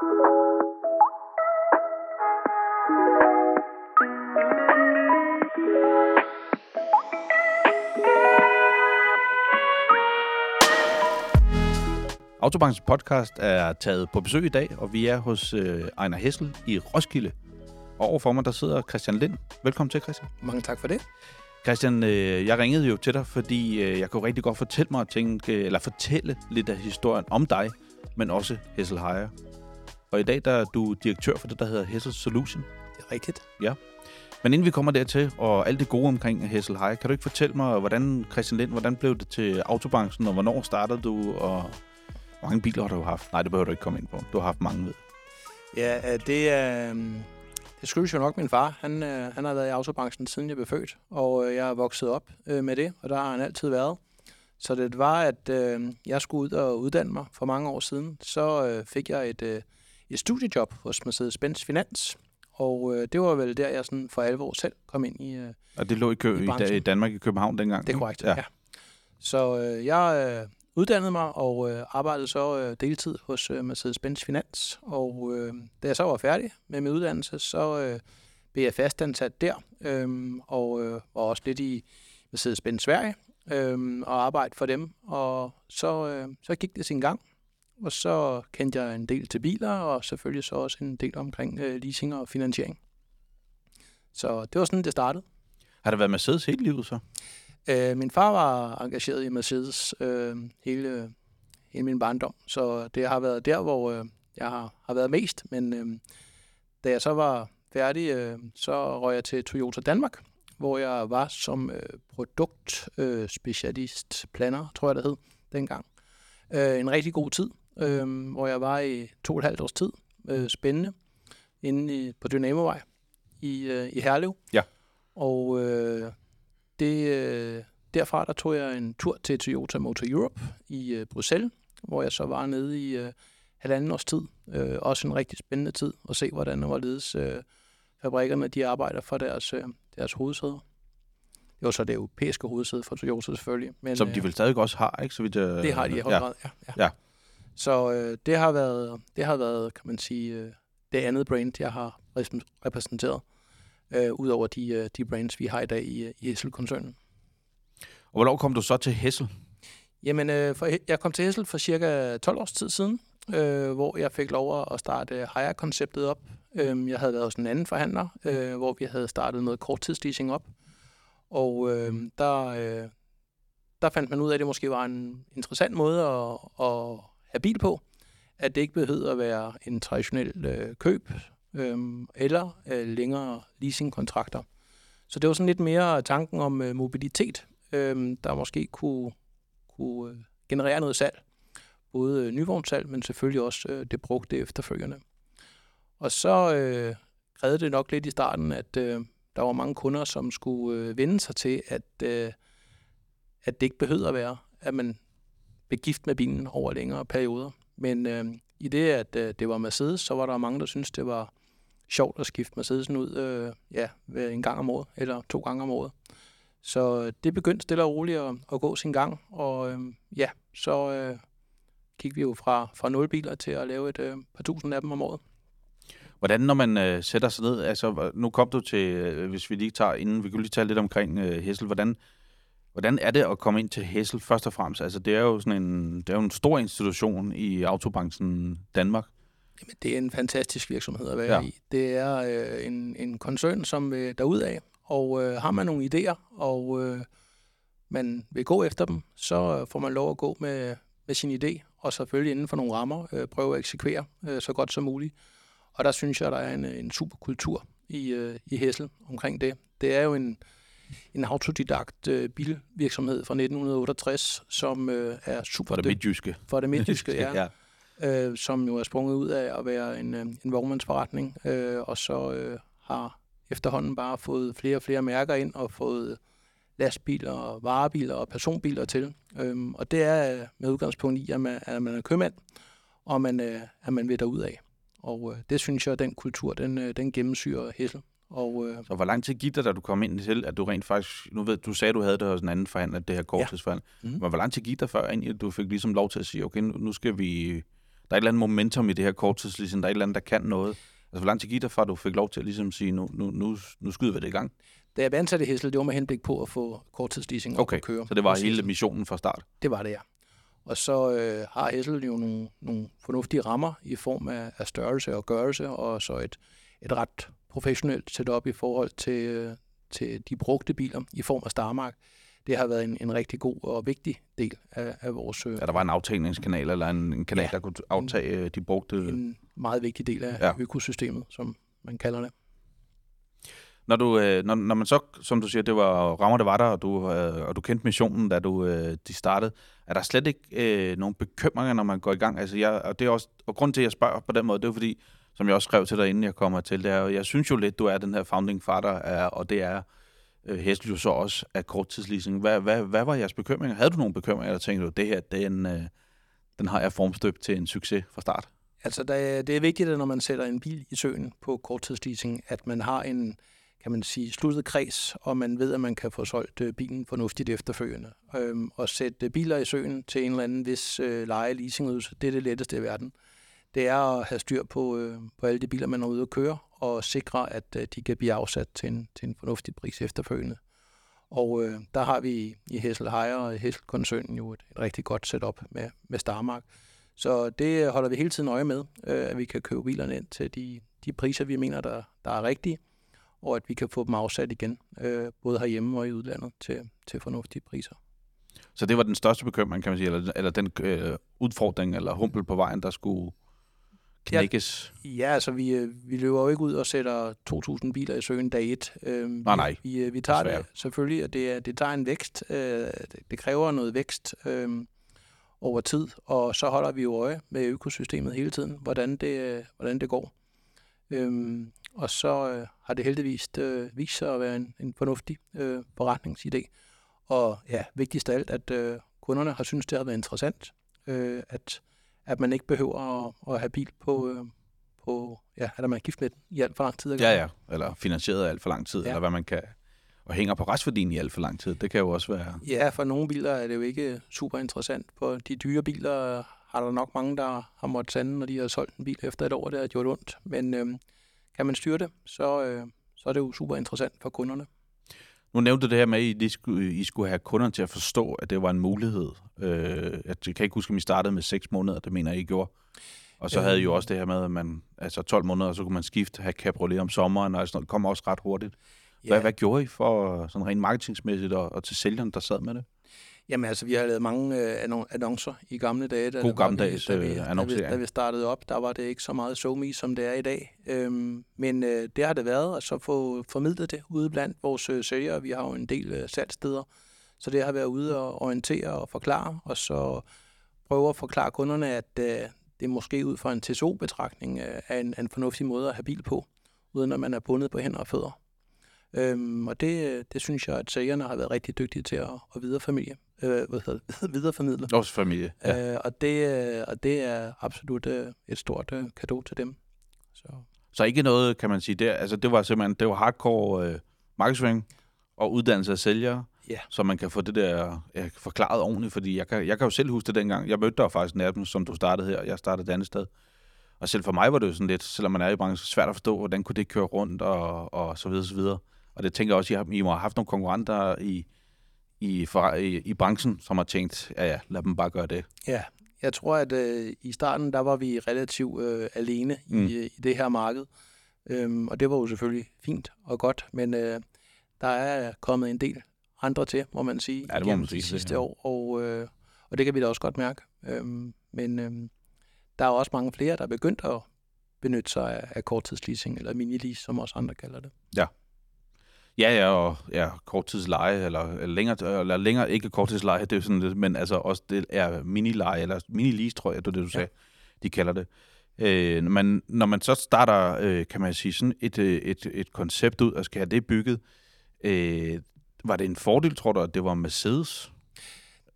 Autobankens podcast er taget på besøg i dag, og vi er hos øh, Ejner Hessel i Roskilde. Og overfor mig, der sidder Christian Lind. Velkommen til, Christian. Mange tak for det. Christian, øh, jeg ringede jo til dig, fordi øh, jeg kunne rigtig godt fortælle mig at tænke, eller fortælle lidt af historien om dig, men også Hessel Hire. Og i dag der er du direktør for det, der hedder Hessel Solution. Det er rigtigt. Ja. Men inden vi kommer dertil, og alt det gode omkring Hessel Hire, kan du ikke fortælle mig, hvordan Christian Lind, hvordan blev det til autobranchen, og hvornår startede du, og hvor mange biler har du haft? Nej, det behøver du ikke komme ind på. Du har haft mange ved. Ja, øh, det er... øhm, Det skyldes jo nok min far. Han, øh, han har været i autobranchen siden jeg blev født, og øh, jeg er vokset op øh, med det, og der har han altid været. Så det var, at øh, jeg skulle ud og uddanne mig for mange år siden. Så øh, fik jeg et, øh, et studiejob hos Mercedes-Benz Finans, og øh, det var vel der, jeg sådan for alvor selv kom ind i, øh, Og det lå i, kø- I i, i Danmark i København dengang? Det er korrekt, ja. ja. Så øh, jeg øh, uddannede mig og øh, arbejdede så øh, deltid hos øh, Mercedes-Benz Finans. Og øh, da jeg så var færdig med min uddannelse, så øh, blev jeg fastansat der, øh, og øh, var også lidt i Mercedes-Benz Sverige øh, og arbejdede for dem. Og så, øh, så gik det sin gang. Og så kendte jeg en del til biler, og selvfølgelig så også en del omkring øh, leasing og finansiering. Så det var sådan, det startede. Har det været Mercedes hele livet så? Øh, min far var engageret i Mercedes øh, hele, hele min barndom, så det har været der, hvor øh, jeg har, har været mest. Men øh, da jeg så var færdig, øh, så røg jeg til Toyota Danmark, hvor jeg var som øh, produktspecialist, øh, planner, tror jeg det hed dengang. Øh, en rigtig god tid, øh, hvor jeg var i to og et halvt års tid. Øh, spændende, inde i, på Dynamovej i, øh, i Herlev. Ja. Og øh, det, øh, derfra der tog jeg en tur til Toyota Motor Europe i øh, Bruxelles, hvor jeg så var nede i øh, halvanden års tid. Øh, også en rigtig spændende tid at se, hvordan og hvorledes øh, fabrikkerne de arbejder for deres, øh, deres hovedsæder. Det var så det europæiske hovedsæde for Toyota selvfølgelig. Men, Som de øh, vel stadig også har, ikke? Så vidt jeg... det har de i høj ja. grad, ja. ja. Ja. Så øh, det, har været, det har været, kan man sige, øh, det andet brand, jeg har repræs- repræsenteret, øh, udover de, øh, de brands, vi har i dag i, øh, i Hessel-koncernen. Og hvornår kom du så til Hessel? Jamen, øh, for, jeg kom til Hessel for cirka 12 års tid siden, øh, hvor jeg fik lov at starte Hire-konceptet op. Øh, jeg havde været hos en anden forhandler, øh, hvor vi havde startet noget korttidsleasing op. Og øh, der, øh, der fandt man ud af, at det måske var en interessant måde at, at have bil på. At det ikke behøver at være en traditionel øh, køb øh, eller øh, længere leasingkontrakter. Så det var sådan lidt mere tanken om øh, mobilitet, øh, der måske kunne kunne øh, generere noget salg. Både øh, nyvognssalg, men selvfølgelig også øh, det brugte efterfølgende. Og så øh, krævede det nok lidt i starten, at øh, der var mange kunder, som skulle øh, vende sig til, at, øh, at det ikke behøvede at være, at man blev gift med bilen over længere perioder. Men øh, i det, at øh, det var Mercedes, så var der mange, der syntes, det var sjovt at skifte Mercedesen ud øh, ja, en gang om året, eller to gange om året. Så øh, det begyndte stille og roligt at, at gå sin gang, og øh, ja, så øh, gik vi jo fra, fra nul biler til at lave et øh, par tusind af dem om året. Hvordan, når man øh, sætter sig ned, altså nu kom du til, øh, hvis vi lige tager, inden vi kan lige tage lidt omkring øh, Hessel, hvordan, hvordan er det at komme ind til Hessel først og fremmest? Altså det er jo sådan en, det er jo en stor institution i autobranchen Danmark. Jamen, det er en fantastisk virksomhed at være Ja. i. Det er øh, en, en koncern, som vil derudad, og øh, har man nogle idéer, og øh, man vil gå efter dem, så øh, får man lov at gå med, med sin idé, og selvfølgelig inden for nogle rammer øh, prøve at eksekvere øh, så godt som muligt. Og der synes jeg, der er en, en super kultur i, øh, i Hessel omkring det. Det er jo en, en autodidakt øh, bilvirksomhed fra 1968, som øh, er super For det midtjyske. for det midtjyske, ja ja. øh, som jo er sprunget ud af at være en, øh, en vognmandsforretning, øh, og så øh, har efterhånden bare fået flere og flere mærker ind og fået lastbiler, og varebiler og personbiler til. Øhm, og det er med udgangspunkt i, at man, at man er købmand, og man, øh, at man vil derud af. Og øh, det synes jeg, at den kultur, den, øh, den gennemsyrer Hessel. Og øh, Så hvor lang tid gik det, da du kom ind til, at du rent faktisk, nu ved du sagde, du havde det hos en anden forhandler, det her korttidsforhandler. Mhm. Men hvor lang tid gik der før, egentlig, at du fik ligesom lov til at sige, okay, nu skal vi, der er et eller andet momentum i det her korttidsleasing, der er et eller andet, der kan noget. Altså, hvor lang tid gik der at du fik lov til at ligesom sige, nu, nu, nu, nu skyder vi det i gang? Da jeg blev ansat i Hessel, det var med henblik på at få korttidsleasing op Okay, at køre. så det var hele missionen fra start. Det var det, ja. Og så øh, har Hessel jo nogle, nogle fornuftige rammer i form af, af størrelse og gørelse, og så et, et ret professionelt setup i forhold til, øh, til de brugte biler i form af Starmark. Det har været en, en rigtig god og vigtig del af, af vores... Øh, Ja, der var en aftagningskanal, eller en, en kanal, Ja. der kunne aftage øh, de brugte... en meget vigtig del af Ja. økosystemet, som man kalder det. Når, du, øh, når, når man så, som du siger, det var rammer, der var der, og du, øh, og du kendte missionen, da du, øh, de startede, er der slet ikke øh, nogen bekymringer, når man går i gang? Altså, jeg, og, det er også, og grund til, at jeg spørger på den måde, det er fordi, som jeg også skrev til dig, inden jeg kommer til, det er, jeg synes jo lidt, du er den her founding father, er, og det er øh, Hessel jo så også af korttidsleasing. Hvad, hvad, hvad var jeres bekymringer? Havde du nogle bekymringer, eller tænkte du, det her, den, øh, den har jeg formstøbt til en succes fra start? Altså, der, det er vigtigt, at når man sætter en bil i søen på korttidsleasing, at man har en, kan man sige, sluttet kreds, og man ved, at man kan få solgt øh, bilen fornuftigt efterfølgende. Øhm, og sætte biler i søen til en eller anden vis øh, leje leasingydelse, det er det letteste i verden. Det er at have styr på, øh, på alle de biler, man er ude at køre, og sikre, at øh, de kan blive afsat til en, til en fornuftig pris efterfølgende. Og øh, der har vi i Hessel Hire og i Hessel-koncernen jo et, et rigtig godt setup med, med Starmark. Så det holder vi hele tiden øje med, øh, at vi kan købe bilerne ind til de, de priser, vi mener, der, der er rigtige, og at vi kan få dem afsat igen, øh, både herhjemme og i udlandet, til, til fornuftige priser. Så det var den største bekymring, kan man sige, eller, eller den øh, udfordring, eller humpel på vejen, der skulle knækkes. Ja, altså vi, øh, vi løber jo ikke ud og sætter 2.000 biler i søen dag et. Øh, Nej, nej. Vi, vi, vi tager Desværre. det selvfølgelig, og det, det tager en vækst. Øh, det, det kræver noget vækst øh, over tid, og så holder vi jo øje med økosystemet hele tiden, hvordan det, øh, hvordan det går. Øhm, og så øh, har det heldigvis øh, vist sig at være en, en fornuftig øh, forretningsidé. Og ja, vigtigst af alt, at øh, kunderne har syntes, det har været interessant, øh, at, at man ikke behøver at, at have bil på, øh, på, ja, at man er gift med den i alt for lang tid. ad Ja, ja. Eller finansieret alt for lang tid, ja. Eller hvad man kan... Og hænger på restværdien i alt for lang tid. Det kan jo også være... Ja, for nogle biler er det jo ikke super interessant. På de dyre biler har der nok mange, der har måttet sande, når de har solgt en bil efter et år, det har gjort ondt. Men øhm, kan man styre det, så, øh, så er det jo super interessant for kunderne. Nu nævnte du det her med, at I, skulle, I skulle have kunderne til at forstå, at det var en mulighed. Øh, jeg kan ikke huske, om I startede med 6 måneder. Det mener jeg, I gjorde. Og så Øhm. havde I jo også det her med, at man, altså 12 måneder, så kunne man skifte, have cabriolet om sommeren, og sådan noget. Det kom også ret hurtigt. Hvad, hvad gjorde I for sådan rent marketingsmæssigt og, og til sælgeren, der sad med det? Jamen altså, vi har lavet mange øh, annon- annoncer i gamle dage. Da God gammeldags, vi, da, vi, øh, da, vi, da vi startede op, der var det ikke så meget SoMe, som det er i dag. Øhm, men øh, det har det været, og så få formidlet det ude blandt vores øh, sælgere. Vi har jo en del øh, salgssteder, så det har været ude og orientere og forklare, og så prøve at forklare kunderne, at øh, det måske ud fra en TSO-betragtning øh, er en, en fornuftig måde at have bil på, uden at man er bundet på hænder og fødder. Øhm, og det, det synes jeg, at sælgerne har været rigtig dygtige til at, at videreformidle. Øh, hvad hedder det? videreformidle. Også familie. Ja. Ja. Øh, og, det, øh, og det er absolut øh, et stort øh, kado til dem. Så. Så ikke noget, kan man sige, der. Altså, det var simpelthen, det var hardcore øh, markedsføring og uddannelse af sælgere, Ja. så man kan få det der ja, forklaret ordentligt, fordi jeg kan, jeg kan jo selv huske det dengang. Jeg mødte dig faktisk nærmest, som du startede her. Jeg startede et andet sted. Og selv for mig var det jo sådan lidt, selvom man er i branchen, svært at forstå, hvordan kunne det køre rundt og, og så videre, så videre. Og det tænker jeg også, I, har, I må have haft nogle konkurrenter i, i, for, i, i branchen, som har tænkt, ja ja, lad dem bare gøre det. Ja, jeg tror, at øh, i starten, der var vi relativt øh, alene mm. I, øh, i det her marked. Øhm, og det var jo selvfølgelig fint og godt, men øh, der er kommet en del andre til, må man sige, Ja, det må man sige, de sidste er- år, og, øh, og det kan vi da også godt mærke. Øhm, men øhm, der er også mange flere, der er begyndt at benytte sig af, af korttidsleasing, eller mini-lease, som også andre kalder det. Ja, ja, og ja, korttidsleje, eller, eller, længere, eller længere, ikke korttidsleje, det er sådan lidt, men altså også det er minileje, eller mini-lease, tror jeg, det er det, du sagde, de kalder det. Øh, men når man så starter, øh, kan man sige, sådan et, øh, et, et koncept ud, og skal have det bygget, øh, var det en fordel, tror du, at det var Mercedes?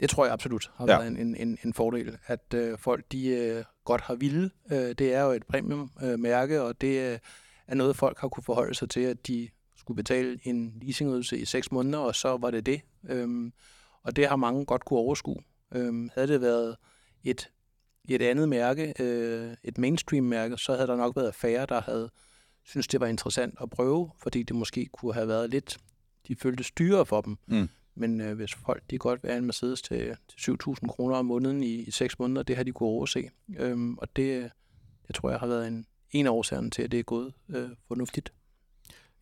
Det tror jeg absolut har Ja. ja. været en, en, en, en fordel, at øh, folk de øh, godt har ville. Øh, det er jo et premium-mærke, øh, mærke, og det øh, er noget, folk har kunne forholde sig til, at de skulle betale en leasingydelse i seks måneder, og så var det det. Øhm, og det har mange godt kunne overskue. Øhm, havde det været et et andet mærke, øh, et mainstream-mærke, så havde der nok været færre, der havde synes det var interessant at prøve, fordi det måske kunne have været lidt, de følte styre for dem. Mm. Men øh, hvis folk de godt vil have en Mercedes til, til 7.000 kroner om måneden i, i 6 måneder, det har de kunne overse. Øhm, og det, det tror jeg har været en, en af årsagerne til, at det er gået øh, fornuftigt.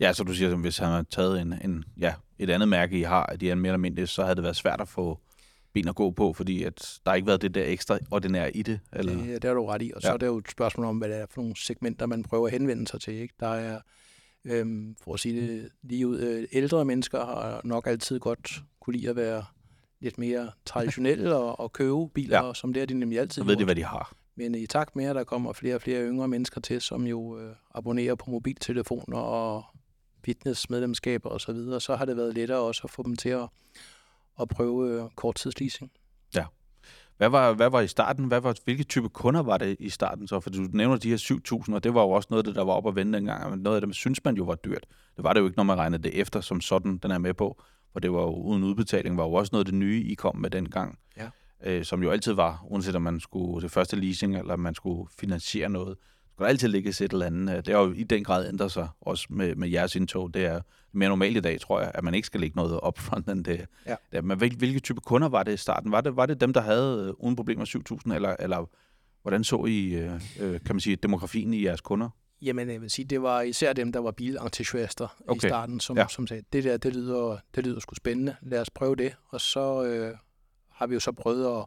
Ja, så du siger, at hvis han har taget en, en, ja, et andet mærke, I har, de er mere eller mindre, så havde det været svært at få ben at gå på, fordi at der ikke været det der ekstra ordinære i det? Eller? Det, det har du ret i, og så ja. er det jo et spørgsmål om, hvad det er for nogle segmenter, man prøver at henvende sig til. Ikke? Der er, øhm, for at sige det lige ud, øh, ældre mennesker har nok altid godt kunne lide at være lidt mere traditionelle og, og købe biler, ja. som det er de nemlig altid Så ved de, hvad de har. Men i takt med, at der kommer flere og flere yngre mennesker til, som jo øh, abonnerer på mobiltelefoner og fitnessmedlemskaber osv., så, videre, så har det været lettere også at få dem til at, at prøve øh, korttidsleasing. Ja. Hvad var, hvad var i starten? Hvad var, hvilke type kunder var det i starten så? For du nævner de her 7.000, og det var jo også noget det, der var op at vende dengang. Men noget af det, synes man jo var dyrt. Det var det jo ikke, når man regnede det efter som sådan, den er med på. For det var jo uden udbetaling, var jo også noget af det nye, I kom med dengang. Ja. Øh, som jo altid var, uanset om man skulle det første leasing, eller man skulle finansiere noget, skulle altid ligge et eller andet. Det har jo i den grad ændret sig, også med, med jeres indtog. Det er mere normalt i dag, tror jeg, at man ikke skal lægge noget upfront end det. Ja. Det, men hvilke, hvilke type kunder var det i starten? Var det, var det dem, der havde øh, uden problemer 7.000, eller, eller hvordan så I, øh, øh, kan man sige, demografien i jeres kunder? Jamen, jeg vil sige, det var især dem, der var bilentusiaster okay. i starten, som, ja. som sagde, det der, det lyder, det lyder sgu spændende, lad os prøve det. Og så øh, har vi jo så prøvet at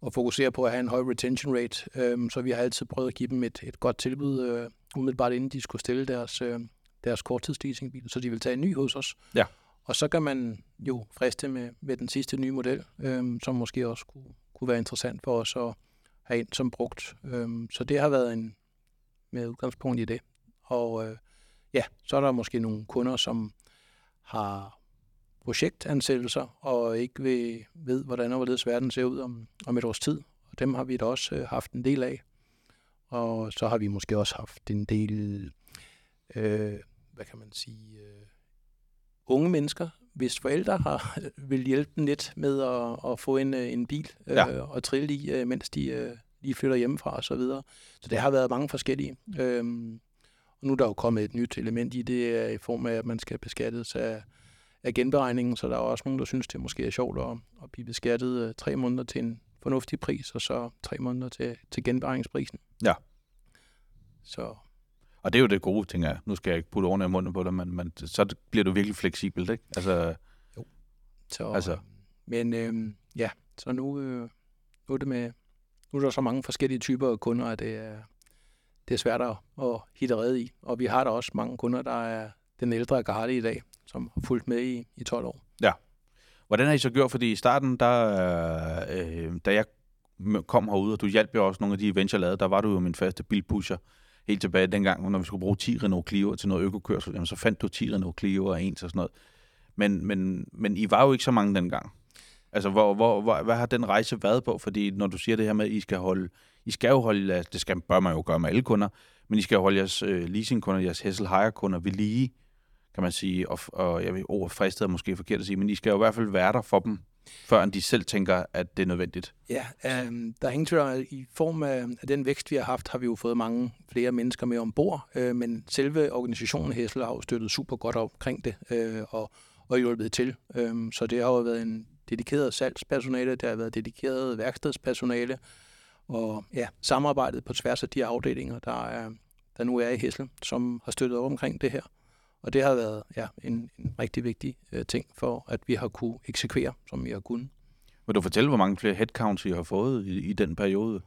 og fokusere på at have en høj retention rate. Øhm, så vi har altid prøvet at give dem et, et godt tilbud, øh, umiddelbart inden de skulle stille deres, øh, deres korttidsleasingbil, så de vil tage en ny hos os. Ja. Og så kan man jo friste med, med den sidste nye model, øh, som måske også kunne, kunne være interessant for os at have ind som brugt. Øh, så det har været en med udgangspunkt i det. Og øh, ja, så er der måske nogle kunder, som har projektansættelser, og ikke ved, ved hvordan og hvorledes verden ser ud om, om et års tid. Og dem har vi da også øh, haft en del af. Og så har vi måske også haft en del, øh, hvad kan man sige, øh, unge mennesker, hvis forældre har vil hjælpe dem lidt med at, at få en, øh, en bil øh, ja. og trille i, øh, mens de øh, lige flytter hjemmefra og så videre. Så det har været mange forskellige. Øhm, og nu er der jo kommet et nyt element i det, i form af, at man skal beskattes af af genberegningen, så der er også nogen, der synes, det måske er sjovt at, at blive beskattet øh, tre måneder til en fornuftig pris, og så tre måneder til, til genberegningsprisen. Ja. Så. Og det er jo det gode, tænker jeg. Nu skal jeg ikke putte ordene i munden på det, men, men så bliver du virkelig fleksibelt, ikke? Altså, jo. Så, altså. Men øh, ja, så nu, øh, nu er det med, nu er der så mange forskellige typer af kunder, at det er, det er svært at, at hitte redde i. Og vi har der også mange kunder, der er den ældre garde i dag, som har fulgt med i, i 12 år. Ja. Hvordan har I så gjort? Fordi i starten, der, øh, da jeg kom herude, og du hjalp jo også nogle af de events, jeg lavede, der var du jo min første bilpusher helt tilbage dengang, når vi skulle bruge 10 Renault Clio til noget økokørsel, jamen, så fandt du 10 Renault Clio og ens og sådan noget. Men, men, men I var jo ikke så mange dengang. Altså, hvor, hvor, hvor, hvad har den rejse været på? Fordi når du siger det her med, at I skal holde, I skal jo holde, det skal, bør man jo gøre med alle kunder, men I skal jo holde jeres øh, leasingkunder, jeres Hessel Hire kunder ved lige kan man sige, og, og jeg ved, ordet fristet er måske forkert at sige, men I skal jo i hvert fald være der for dem, før de selv tænker, at det er nødvendigt. Ja, øh, der er ingen tvivl om, i form af, af den vækst, vi har haft, har vi jo fået mange flere mennesker med ombord, øh, men selve organisationen Hessel har jo støttet super godt omkring det, øh, og, og hjulpet til. Øh, så det har jo været en dedikeret salgspersonale, det har været dedikeret værkstedspersonale, og ja, samarbejdet på tværs af de afdelinger, der, er, der nu er i Hessel, som har støttet op omkring det her. Og det har været ja, en, en rigtig vigtig øh, ting for, at vi har kunne eksekvere, som vi har kunnet. Vil du fortælle, hvor mange flere headcounts I har fået i, i den periode?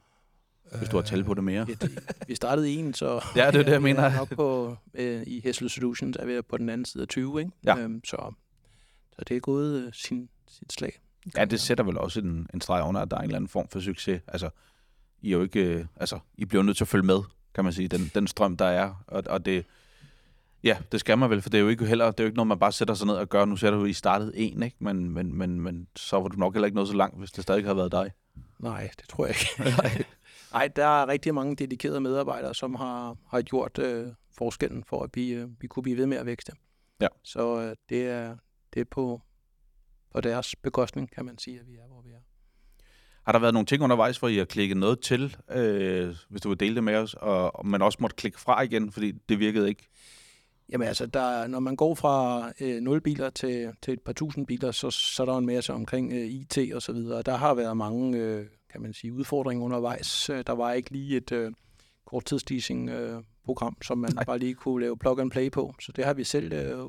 Hvis du har tal på det mere. Ja, det, vi startede en, så ja, det er det, jeg mener. nok på, øh, i Hessel Solutions er vi på den anden side af 20, ikke? Ja. Øhm, så, så det er gået øh, sin, sit slag. Ja, det sætter vel også en, en streg under, at der er en eller anden form for succes. Altså, I er jo ikke, øh, altså, I bliver nødt til at følge med, kan man sige, den, den strøm, der er. Og, og det, Ja, det skal man vel, for det er jo ikke heller, det er jo ikke noget, man bare sætter sig ned og gør. Nu sætter du, I startet en, ikke? Men, men, men, men så var du nok heller ikke noget så langt, hvis det stadig har været dig. Nej, det tror jeg ikke. Nej, der er rigtig mange dedikerede medarbejdere, som har, har gjort øh, forskellen for, at vi, øh, vi kunne blive ved med at vækste. Ja. Så øh, det er, det er på, på deres bekostning, kan man sige, at vi er, hvor vi er. Har der været nogle ting undervejs, hvor I har klikket noget til, øh, hvis du vil dele det med os, og, og man også måtte klikke fra igen, fordi det virkede ikke? Jamen altså, der, når man går fra øh, 0 biler til, til et par tusind biler, så, så er der en masse omkring øh, IT og så videre. Der har været mange, øh, kan man sige, udfordringer undervejs. Øh, Der var ikke lige et øh, korttidsleasing øh, program, som man Nej. Bare lige kunne lave plug and play på. Så det har vi selv øh,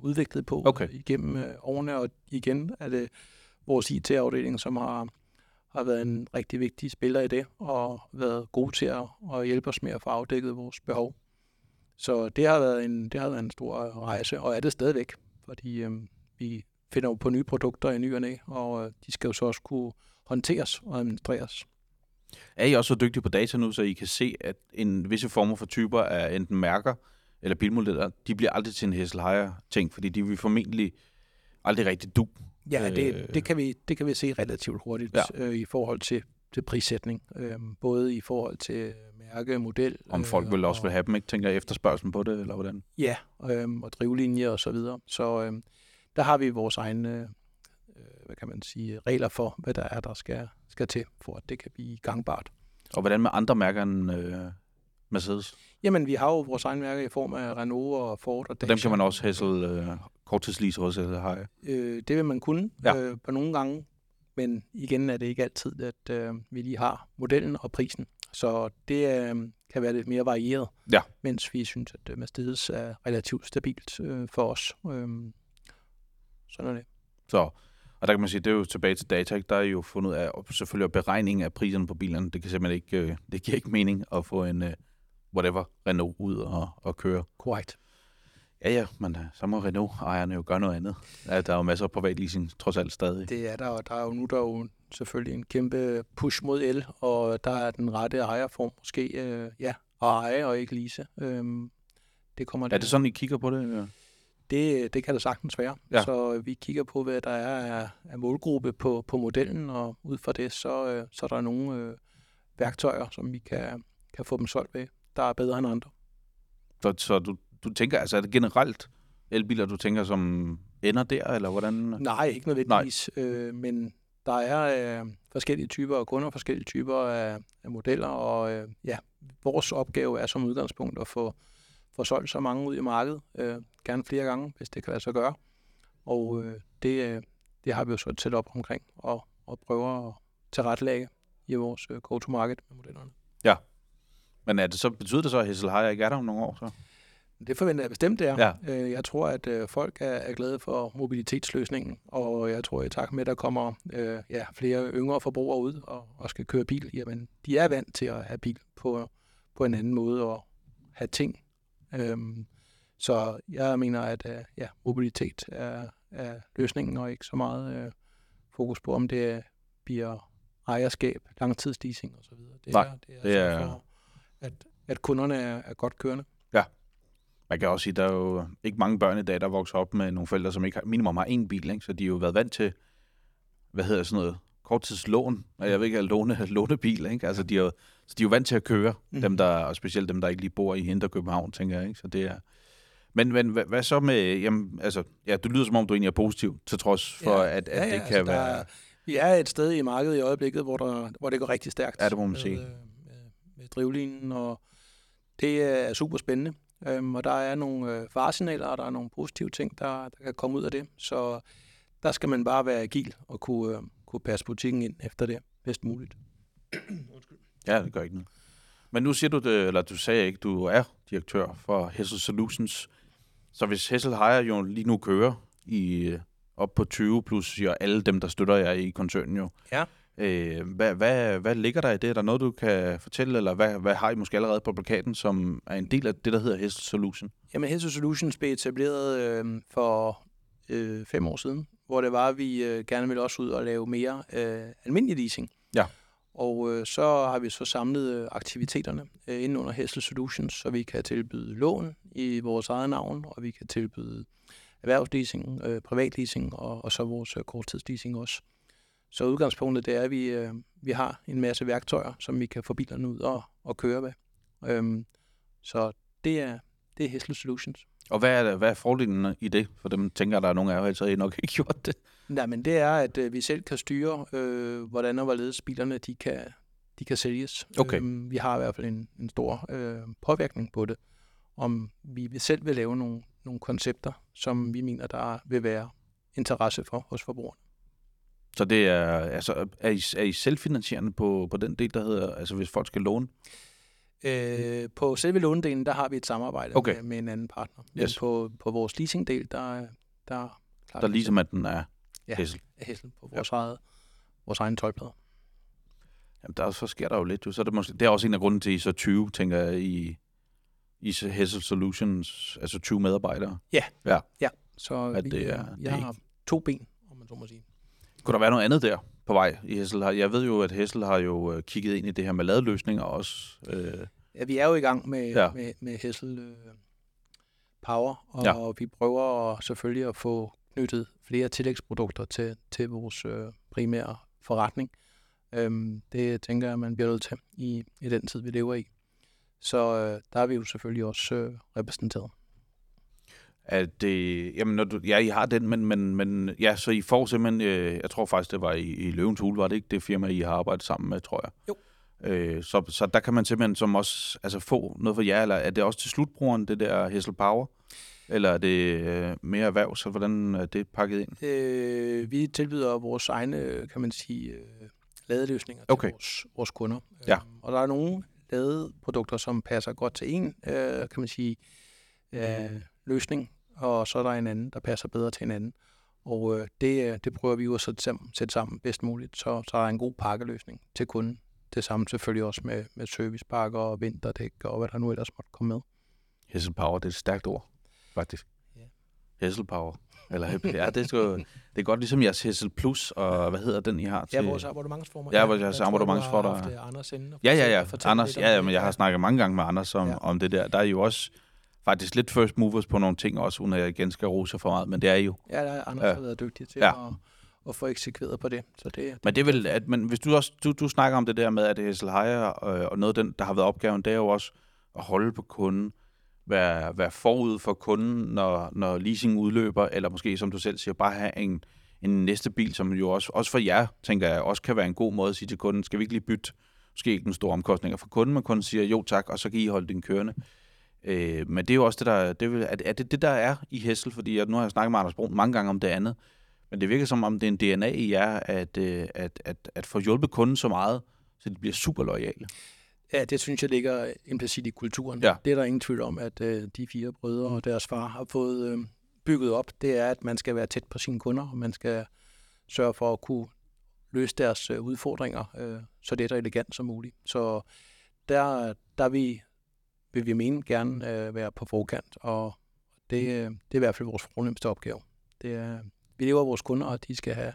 udviklet på Okay. igennem øh, årene, og igen er det vores IT-afdeling, som har, har været en rigtig vigtig spiller i det, og været god til at, at hjælpe os med at få afdækket vores behov. Så det har været en, det har været en stor rejse, og er det stadigvæk, fordi øh, vi finder jo på nye produkter i ny og næ, og øh, de skal jo så også kunne håndteres og administreres. Er I også så dygtige på data nu, så I kan se, at en visse former for typer af enten mærker eller bilmodeller, de bliver aldrig til en Hessel ting, fordi de vil formentlig aldrig rigtig du. Ja, Øh. det, det, kan vi, det kan vi se relativt hurtigt ja. øh, i forhold til, til prissætning. Øh, både i forhold til mærke, model. Om folk vil også og, vil have dem, ikke? Tænker jeg efterspørgselen på det, eller hvordan? Ja, øh, og drivlinjer og så videre. Så øh, der har vi vores egne øh, hvad kan man sige, regler for, hvad der er, der skal, skal til, for at det kan blive gangbart. Og hvordan med andre mærker end øh, Mercedes? Jamen, vi har jo vores egen mærke i form af Renault og Ford og Og Dacia. dem kan man også Hessel øh, korttidslease hos, eller har jeg? Øh, det vil man kunne ja. øh, på nogle gange, men igen er det ikke altid, at øh, vi lige har modellen og prisen. Så det øh, kan være lidt mere varieret, Ja. mens vi synes, at øh, Mercedes er relativt stabilt øh, for os. Øh, sådan er det. Så, og der kan man sige, det er jo tilbage til data, der er jo fundet ud af, og selvfølgelig og beregning af priserne på bilerne, det kan simpelthen ikke, øh, det giver ikke mening at få en, øh, whatever, Renault ud og, og køre. Korrekt. Ja, ja, men øh, så må Renault-ejerne jo gøre noget andet. Ja, der er jo masser af privat leasing, trods alt stadig. Det er der, og der er jo nu der er jo selvfølgelig en kæmpe push mod el, og der er den rette ejerform måske, øh, ja, at eje og ikke lease. Øh, det kommer Er det sådan, I kigger på det? Ja. Det, det kan det sagtens være. Ja. Så vi kigger på, hvad der er af, af målgruppe på, på modellen, og ud fra det, så, øh, så er der nogle øh, værktøjer, som vi kan, kan få dem solgt ved, der er bedre end andre. Så, så du, du tænker, altså er det generelt elbiler, du tænker, som ender der, eller hvordan? Nej, ikke nødvendigvis, øh, men der er øh, forskellige typer af kunder, forskellige typer af, af modeller, og øh, ja, vores opgave er som udgangspunkt at få, få solgt så mange ud i markedet, øh, gerne flere gange, hvis det kan lade sig gøre. Og øh, det, øh, det har vi jo så et setup omkring, og, og prøver at tilrettelægge i vores øh, go-to-market med modellerne. Men er det så, betyder det så, at Hessel ikke er der om nogle år? Så? Det forventer jeg bestemt, det er. Ja. Øh, Jeg tror, at øh, folk er, er glade for mobilitetsløsningen, og jeg tror, i takt med, at der kommer øh, ja, flere yngre forbrugere ud og, og skal køre bil, jamen, de er vant til at have bil på, på en anden måde og have ting. Øhm, så jeg mener, at øh, ja, mobilitet er, er løsningen, og ikke så meget øh, fokus på, om det bliver ejerskab, langtidsleasing osv. Det Nej, er, det er, det at er- for, at, at kunderne er, er godt kørende. Man kan også sige, at der er jo ikke mange børn i dag, der vokser op med nogle forældre, som ikke har, minimum har én bil, ikke? så de har jo været vant til, hvad hedder sådan noget, korttidslån, og jeg ved ikke, at låne, lånebil, ikke? Altså, de er jo, så de er jo vant til at køre, mm. Dem der, og specielt dem, der ikke lige bor i Indre København, tænker jeg, ikke? Så det er... Men, men hvad, hvad, så med, jamen, altså, ja, du lyder som om, du egentlig er positiv, til trods for, Ja. at, at Ja, ja, det altså, kan der være... er- Vi er et sted i markedet i øjeblikket, hvor, der, hvor det går rigtig stærkt. Ja, det må man sige. øh, Med, med drivlinen, og det er super spændende. Øhm, og der er nogle øh, faresignaler, og der er nogle positive ting, der, der kan komme ud af det. Så der skal man bare være agil og kunne, øh, kunne passe butikken ind efter det bedst muligt. Ja, det gør ikke noget. Men nu siger du det, eller du sagde ikke, du er direktør for Hessel Solutions. Så hvis Hessel Hire jo lige nu kører i øh, op på 20 plus siger alle dem, der støtter jer i koncernen jo. Ja. Øh, hvad, hvad, hvad ligger der i det? Er der noget, du kan fortælle, eller hvad, hvad har I måske allerede på plakaten, som er en del af det, der hedder Hessel Solution? Jamen, Helse Solutions blev etableret øh, for øh, fem år siden, hvor det var, at vi øh, gerne ville også ud og lave mere øh, almindelig leasing. Ja. Og øh, så har vi så samlet øh, aktiviteterne øh, inde under Hessel Solutions, så vi kan tilbyde lån i vores eget navn, og vi kan tilbyde erhvervsleasing, øh, privatleasing og, og så vores øh, korttidsleasing også. Så udgangspunktet det er, at vi, øh, vi har en masse værktøjer, som vi kan få bilerne ud og, og køre med. Øhm, så det er, det er Hessel Solutions. Og hvad er, hvad er fordelen i det? For dem tænker, der er nogle af jer, så har I nok ikke gjort det. Nej, men det er, at øh, vi selv kan styre, øh, hvordan og hvorledes bilerne de kan, de kan sælges. Okay. Øhm, vi har i hvert fald en, en stor øh, påvirkning på det, om vi selv vil lave nogle, nogle koncepter, som vi mener, der vil være interesse for hos forbrugerne. Så det er, altså, er I, er I selvfinansierende på, på den del, der hedder, altså hvis folk skal låne? Øh, på selve lånedelen, der har vi et samarbejde Okay. med, med en anden partner. Men Yes. på, på vores leasingdel, der, er- der, er klart, Der ligesom at den er Ja. Hessel. Hessel på vores, ja. eget, vores egen tøjplader. Jamen, der, så sker der jo lidt. Jo. Så er det, måske, det er også en af grunden til, at I så 20, tænker jeg, i, i Hessel Solutions, altså 20 medarbejdere. Så At vi, det er- er, det jeg er har to ben, om man så må sige. Kunne der være noget andet der på vej i Hessel? Jeg ved jo, at Hessel har jo øh, kigget ind i det her med ladeløsninger også. Øh, Ja, vi er jo i gang med, Ja. med, med Hessel øh, Power, og ja. vi prøver at, selvfølgelig at få knyttet flere tillægsprodukter til, til vores øh, primære forretning. Øhm, det tænker jeg, man bliver nødt til i, i den tid, vi lever i. Så øh, der er vi jo selvfølgelig også øh, repræsenteret. At det, jamen, når du, ja, I har den, men, men, men ja, så I får simpelthen, øh, jeg tror faktisk, det var i, i Løvens Hule, var det ikke det firma, I har arbejdet sammen med, tror jeg? Jo. Øh, så, så der kan man simpelthen som også altså, få noget for jer, eller er det også til slutbrugeren, det der Hessel Power? Eller er det øh, mere erhverv, så hvordan er det pakket ind? Øh, vi tilbyder vores egne, kan man sige, øh, ladeløsninger til Okay. vores, vores kunder. Ja. Øhm, og der er nogle ladeprodukter, som passer godt til en, øh, kan man sige, øh, løsning, og så er der en anden, der passer bedre til en anden. Og øh, det, øh, det prøver vi jo at sætte sammen, sætte sammen bedst muligt, så, så der er en god pakkeløsning til kunden. Det samme selvfølgelig også med, med servicepakker og vinterdæk og hvad der nu ellers måtte komme med. Hessel Power, det er et stærkt ord, faktisk. Ja. Hessel Power. Eller, ja, det er, sgu, det er godt ligesom jeres Hessel Plus, og hvad hedder den, I har? Ja, til- vores abonnementsformer. Ja, vores jeg tror, abonnementsformer, der- øh, Ja, ja, ja. Anders, ja, ja, men jeg har snakket mange gange med Anders om, ja. Ja. om det der. Der er jo også faktisk lidt first movers på nogle ting også, uden at jeg igen skal rose for meget, men det er jo. Ja, der er Ja. ja. har været dygtig til Ja. at, at få eksekveret på det. Så det, Men det er vel, at, men hvis du også, du, du snakker om det der med, at Hessel Hire, øh, og noget den, der har været opgaven, det er jo også at holde på kunden, være, være forud for kunden, når, når leasing udløber, eller måske, som du selv siger, bare have en, en næste bil, som jo også, også for jer, tænker jeg, også kan være en god måde at sige til kunden, skal vi ikke lige bytte, måske ikke den store omkostninger for kunden, men kunden siger jo tak, og så kan I holde din kørende. Øh, men det er jo også det, der, det er, er, det- er det der er i Hessel, fordi jeg, nu har jeg snakket med Anders Brun mange gange om det andet, men det virker som om, det er en DNA i jer, at, øh, at, at, at få hjulpet kunden så meget, så de bliver super lojale. Ja, det synes jeg ligger implicit i kulturen. Ja. Det er der ingen tvivl om, at øh, de fire brødre og deres far har fået øh, bygget op. Det er, at man skal være tæt på sine kunder, og man skal sørge for at kunne løse deres øh, udfordringer øh, så let og elegant som muligt. Så der, der vi, vil vi mene gerne øh, være på forkant, og det, øh, det er i hvert fald vores fornemmeste opgave. Det er, vi lever af vores kunder, og de skal have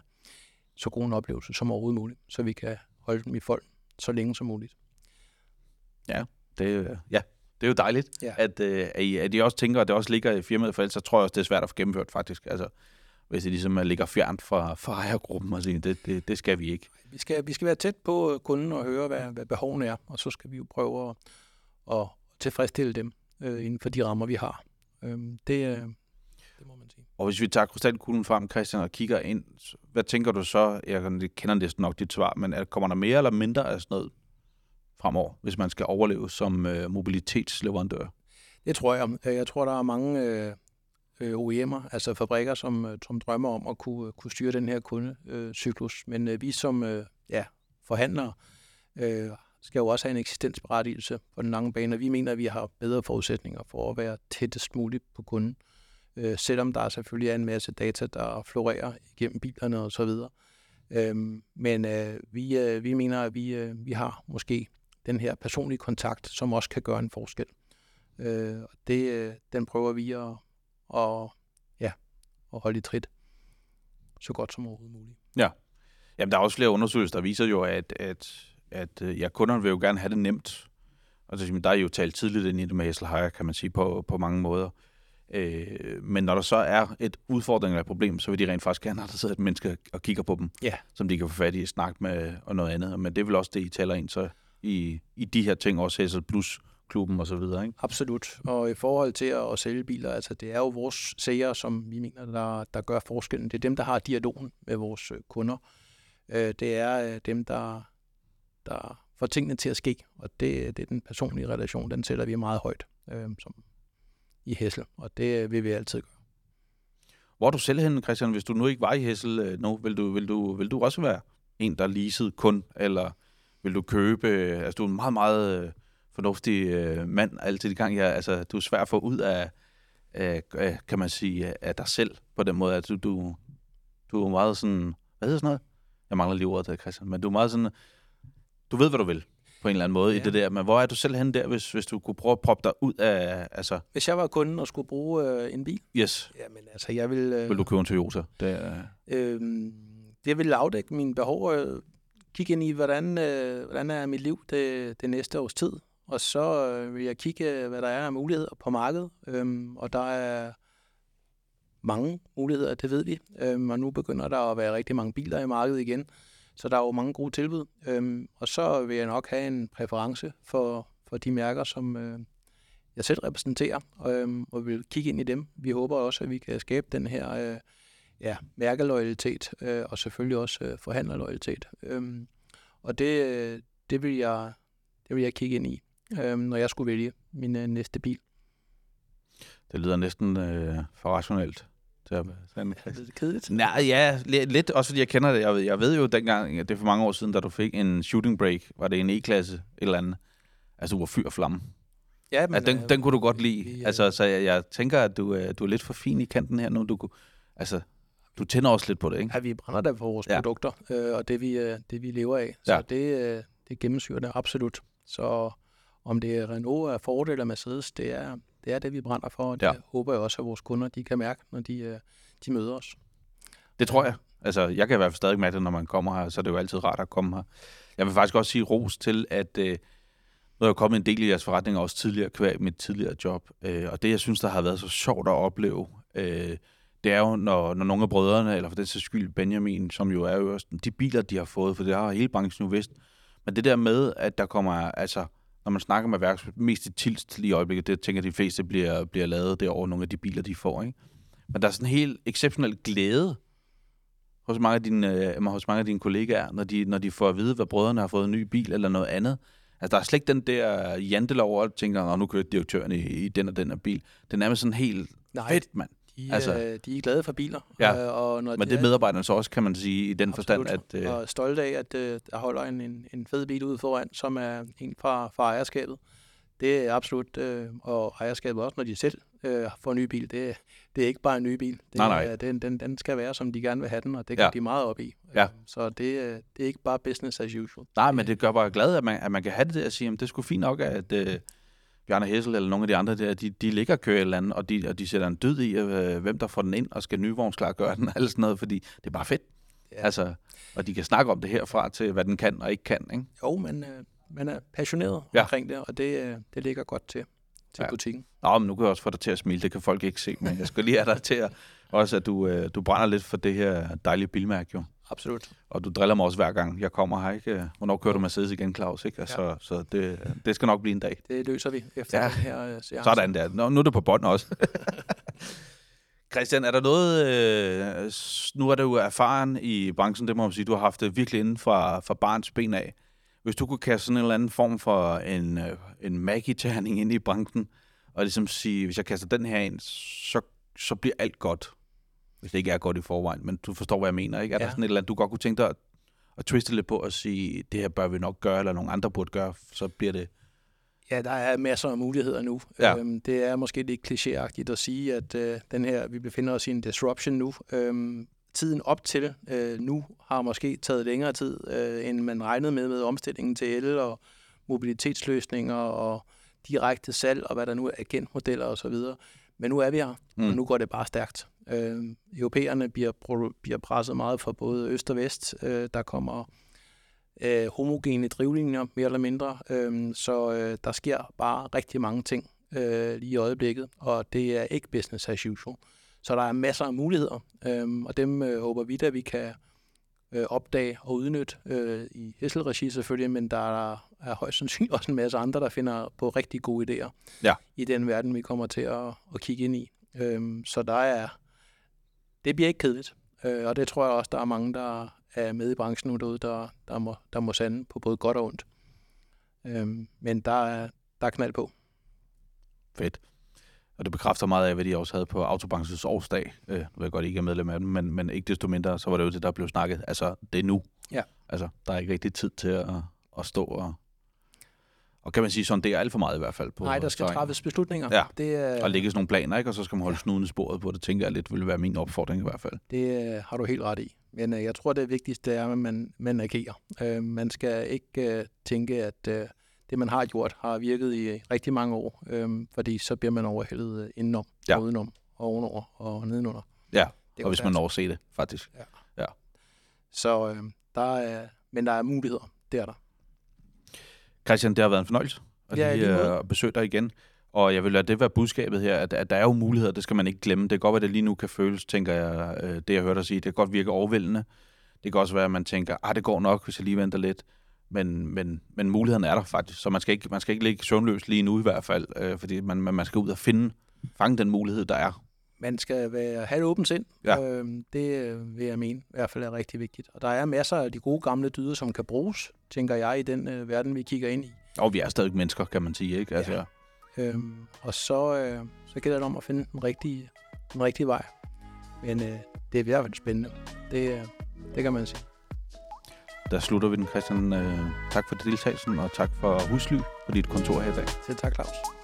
så god en oplevelse som overhovedet muligt, så vi kan holde dem i folk så længe som muligt. Det, øh, ja, det er jo dejligt, Ja. at, øh, at, I, at I også tænker, at det også ligger i firmaet, for ellers så tror jeg også, det er svært at få gennemført faktisk. Altså, hvis det ligesom er- ligger fjernt fra, fra ejergruppen og sige, det, det, det skal vi ikke. Vi skal, vi skal være tæt på øh, kunden og høre, hvad, hvad behovene er, og så skal vi jo prøve at, at tilfredsstille dem øh, inden for de rammer, vi har. Øhm, det, øh, det må man sige. Og hvis vi tager krystalkuglen frem, Christian, og kigger ind, hvad tænker du så? Jeg kender næsten nok dit svar, men er, kommer der mere eller mindre af sådan noget fremover, hvis man skal overleve som øh, mobilitetsleverandør? Det tror jeg. Øh, Jeg tror, der er mange øh, øh, OEM'er, altså fabrikker, som, øh, som drømmer om at kunne, kunne styre den her kundecyklus. Men øh, vi som øh, ja, forhandlere øh, skal jo også have en eksistensberettigelse på den lange bane, og vi mener, at vi har bedre forudsætninger for at være tættest muligt på kunden. Øh, selvom der selvfølgelig er en masse data, der florerer igennem bilerne og så videre. Øhm, men øh, vi, øh, vi mener, at vi, øh, vi har måske den her personlige kontakt, som også kan gøre en forskel. Øh, og det, øh, den prøver vi at, at, ja, at holde i trit så godt som overhovedet muligt. Jamen, der er også flere undersøgelser, der viser jo, at, at, at øh, ja, kunderne vil jo gerne have det nemt. Og så, der er jo talt tidligt ind i det med Hessel Hire, kan man sige, på, på mange måder. Øh, men når der så er et udfordring eller et problem, så vil de rent faktisk gerne have, at der sidder et menneske og kigger på dem, Ja. som de kan få fat i, snakke med og noget andet. Men det er vel også det, I taler ind så i, i de her ting, også Hessel Plus klubben og så videre, ikke? Absolut. Og i forhold til at, at sælge biler, altså det er jo vores sælgere, som vi mener, der, der gør forskellen. Det er dem, der har dialogen med vores øh, kunder. Øh, det er øh, dem, der, der får tingene til at ske, og det, det er den personlige relation, den sætter vi meget højt øh, som i Hessel, og det vil vi altid gøre. Hvor er du selv henne, Christian, hvis du nu ikke var i Hessel øh, nu? Vil du, vil, du, vil du også være en, der leasede kun, eller vil du købe? Øh, altså, du er en meget, meget øh, fornuftig øh, mand altid i gang. Ja, altså, du er svær at få ud af, af, kan man sige, af dig selv på den måde. at du, du, du er meget sådan, hvad hedder sådan noget? Jeg mangler lige ordet til Christian, men du er meget sådan, du ved, hvad du vil på en eller anden måde ja. i det der. Men hvor er du selv hen der, hvis, hvis du kunne prøve at proppe dig ud af... Altså... Hvis jeg var kunden og skulle bruge øh, en bil? Yes. Jamen altså, jeg vil... Øh, vil du købe en Toyota? Det, er... øh, det vil afdække mine behov. Øh, kigge ind i, hvordan, øh, hvordan er mit liv det, det næste års tid. Og så øh, vil jeg kigge, hvad der er af muligheder på markedet. Øhm, og der er mange muligheder, det ved vi. Øhm, og nu begynder der at være rigtig mange biler i markedet igen. Så der er jo mange gode tilbud. Øhm, og så vil jeg nok have en præference for, for de mærker, som øh, jeg selv repræsenterer, øhm, og vil kigge ind i dem. Vi håber også, at vi kan skabe den her øh, ja, mærkeloyalitet, øh, og selvfølgelig også øh, forhandlerloyalitet. Øhm, og det, det, vil jeg, det vil jeg kigge ind i, øh, når jeg skulle vælge min øh, næste bil. Det lyder næsten øh, for rationelt. Det er sådan, lidt kedeligt. Nej, ja, lidt, også fordi jeg kender det. Jeg ved, jeg ved jo dengang, det er for mange år siden, da du fik en shooting break, var det en E-klasse, et eller andet. Altså, du var fyr og flamme. Ja, men, ja, den, øh, den kunne du godt lide. Vi, øh, altså, så jeg, jeg tænker, at du, øh, du er lidt for fin i kanten her nu. Du kunne, altså, du tænder også lidt på det, ikke? Ja, vi brænder da for vores ja. produkter, øh, og det vi, øh, det vi lever af. Så ja. det, øh, det gennemsyrer det absolut. Så om det er Renault, er Ford eller Mercedes, det er, det er det, vi brænder for, og det ja. håber jeg også, at vores kunder de kan mærke, når de, øh, de møder os. Det tror jeg. Altså, jeg kan i hvert fald stadig mærke det, når man kommer her, så er det jo altid rart at komme her. Jeg vil faktisk også sige ros til, at øh, nu er jeg kommet en del i jeres forretning, også tidligere kvæg mit tidligere job, øh, og det, jeg synes, der har været så sjovt at opleve, øh, det er jo, når, når nogle af brødrene, eller for det sags skyld Benjamin, som jo er jo de biler, de har fået, for det har hele branchen jo vidst, men det der med, at der kommer, altså, når man snakker med værks, mest i Tilst lige i øjeblikket, det tænker de fleste bliver, bliver lavet derovre, nogle af de biler, de får, ikke? Men der er sådan en helt exceptionel glæde hos mange af dine, øh, hos mange af dine kollegaer, når de, når de får at vide, hvad brødrene har fået en ny bil eller noget andet. Altså, der er slet ikke den der jantelov, og tænker, nu kører direktøren i, i den og den her bil. Det er nærmest sådan helt Nej. fedt, mand. De, altså, øh, de er glade for biler. Ja, øh, og når men det er medarbejderne så også, kan man sige, i den absolut, forstand. At, øh, og stolte af, at øh, der holder en, en, en fed bil ude foran, som er en fra, fra ejerskabet. Det er absolut, øh, og ejerskabet også, når de selv øh, får en ny bil. Det, det er ikke bare en ny bil. Det, nej, nej. Er, den, den, den skal være, som de gerne vil have den, og det går ja. de meget op i. Ja. Så det, det er ikke bare business as usual. Nej, men det gør bare glad, at man, at man kan have det der og sige, at det sgu fint nok, at... Øh, Bjarne Hessel eller nogle af de andre der, de, de ligger og kører et eller andet, og de, og de sætter en død i, øh, hvem der får den ind, og skal nyvognsklar gøre den, eller sådan noget, fordi det er bare fedt. Ja. Altså, og de kan snakke om det herfra til, hvad den kan og ikke kan, ikke? Jo, men øh, man er passioneret ja. omkring det, og det, øh, det ligger godt til, til ja. butikken. Nå, men nu kan jeg også få dig til at smile, det kan folk ikke se, men jeg skal lige have dig til at, også, at du, øh, du brænder lidt for det her dejlige bilmærke, jo. Absolut. Og du driller mig også hver gang, jeg kommer her, ikke? Hvornår kører du Mercedes igen, Claus, ikke? Altså, ja. Så det, det skal nok blive en dag. Det løser vi efter ja. den her øh, seance. Sådan der. Nå, nu er det på bånd også. Christian, er der noget... Øh, nu er du jo erfaren i branchen, det må man sige. Du har haft det virkelig inden fra, fra barns ben af. Hvis du kunne kaste sådan en eller anden form for en, øh, en magi-terning ind i branchen, og ligesom sige, hvis jeg kaster den her ind, så, så bliver alt godt hvis det ikke er godt i forvejen, men du forstår, hvad jeg mener, ikke? Er ja. der sådan et eller andet, du godt kunne tænke dig at, at twiste lidt på og sige, det her bør vi nok gøre, eller nogen andre burde gøre, så bliver det... Ja, der er masser af muligheder nu. Ja. Øhm, det er måske lidt klichéagtigt at sige, at øh, den her, vi befinder os i en disruption nu. Øhm, tiden op til øh, nu har måske taget længere tid, øh, end man regnede med med omstillingen til el og mobilitetsløsninger og direkte salg og hvad der nu er agentmodeller osv. Men nu er vi her, mm. og nu går det bare stærkt. Øh, europæerne bliver, bliver presset meget fra både øst og vest. Øh, der kommer øh, homogene drivlinjer, mere eller mindre. Øh, så øh, der sker bare rigtig mange ting øh, lige i øjeblikket, og det er ikke business as usual. Så der er masser af muligheder, øh, og dem øh, håber vi, at vi kan øh, opdage og udnytte øh, i Hessel-regi selvfølgelig, men der er er højst sandsynligt også en masse andre, der finder på rigtig gode idéer Ja. i den verden, vi kommer til at, at kigge ind i. Øhm, så der er, det bliver ikke kedeligt. Øh, og det tror jeg også, der er mange, der er med i branchen nu derude, der, der, må, der må sande på både godt og ondt. Øhm, men der er, der er knald på. Fedt. Og det bekræfter meget af, hvad de også havde på Autobranchens årsdag. Øh, nu ved jeg godt, I ikke er medlem af dem, men, men ikke desto mindre, så var det jo det, der blev snakket. Altså, det er nu. Ja. Altså, der er ikke rigtig tid til at, at stå og... Og kan man sige sådan, det er alt for meget i hvert fald. På Nej, der skal træffes beslutninger. Ja. Det, er, Og lægge sådan nogle planer, ikke? Og så skal man holde snuden i sporet på det, tænker jeg lidt, ville være min opfordring i hvert fald. Det øh, har du helt ret i. Men øh, jeg tror, det vigtigste er, at man, man agerer. Øh, man skal ikke øh, tænke, at øh, det, man har gjort, har virket i rigtig mange år. Øh, fordi så bliver man overhældet øh, indenom, Ja. og udenom, og ovenover og nedenunder. Ja, Det og hvis man se det, faktisk. Så øh, der er, men der er muligheder. Det er der. Christian, det har været en fornøjelse at Ja, lige, øh, besøge dig igen. Og jeg vil lade det være budskabet her, at, at der er jo muligheder, det skal man ikke glemme. Det kan godt være, at det lige nu kan føles, tænker jeg, øh, det jeg hørte dig sige. Det kan godt virke overvældende. Det kan også være, at man tænker, ah, det går nok, hvis jeg lige venter lidt. Men, men, men muligheden er der faktisk, så man skal ikke, man skal ikke ligge søvnløs lige nu i hvert fald, øh, fordi man man skal ud og finde, fange den mulighed, der er. Man skal være, have et åbent sind. Ja. Øh, det vil jeg mene i hvert fald er rigtig vigtigt. Og der er masser af de gode gamle dyder, som kan bruges, tænker jeg, i den øh, verden, vi kigger ind i. Og vi er stadig mennesker, kan man sige, ikke? Altså, Ja. Øhm, og så, øh, så gælder det om at finde den rigtige, den rigtige vej. Men øh, det er i hvert fald spændende. Det, øh, det kan man sige. Der slutter vi den, Christian. Øh, tak for deltagelsen, og tak for husly på dit kontor her i dag. Så tak, Claus.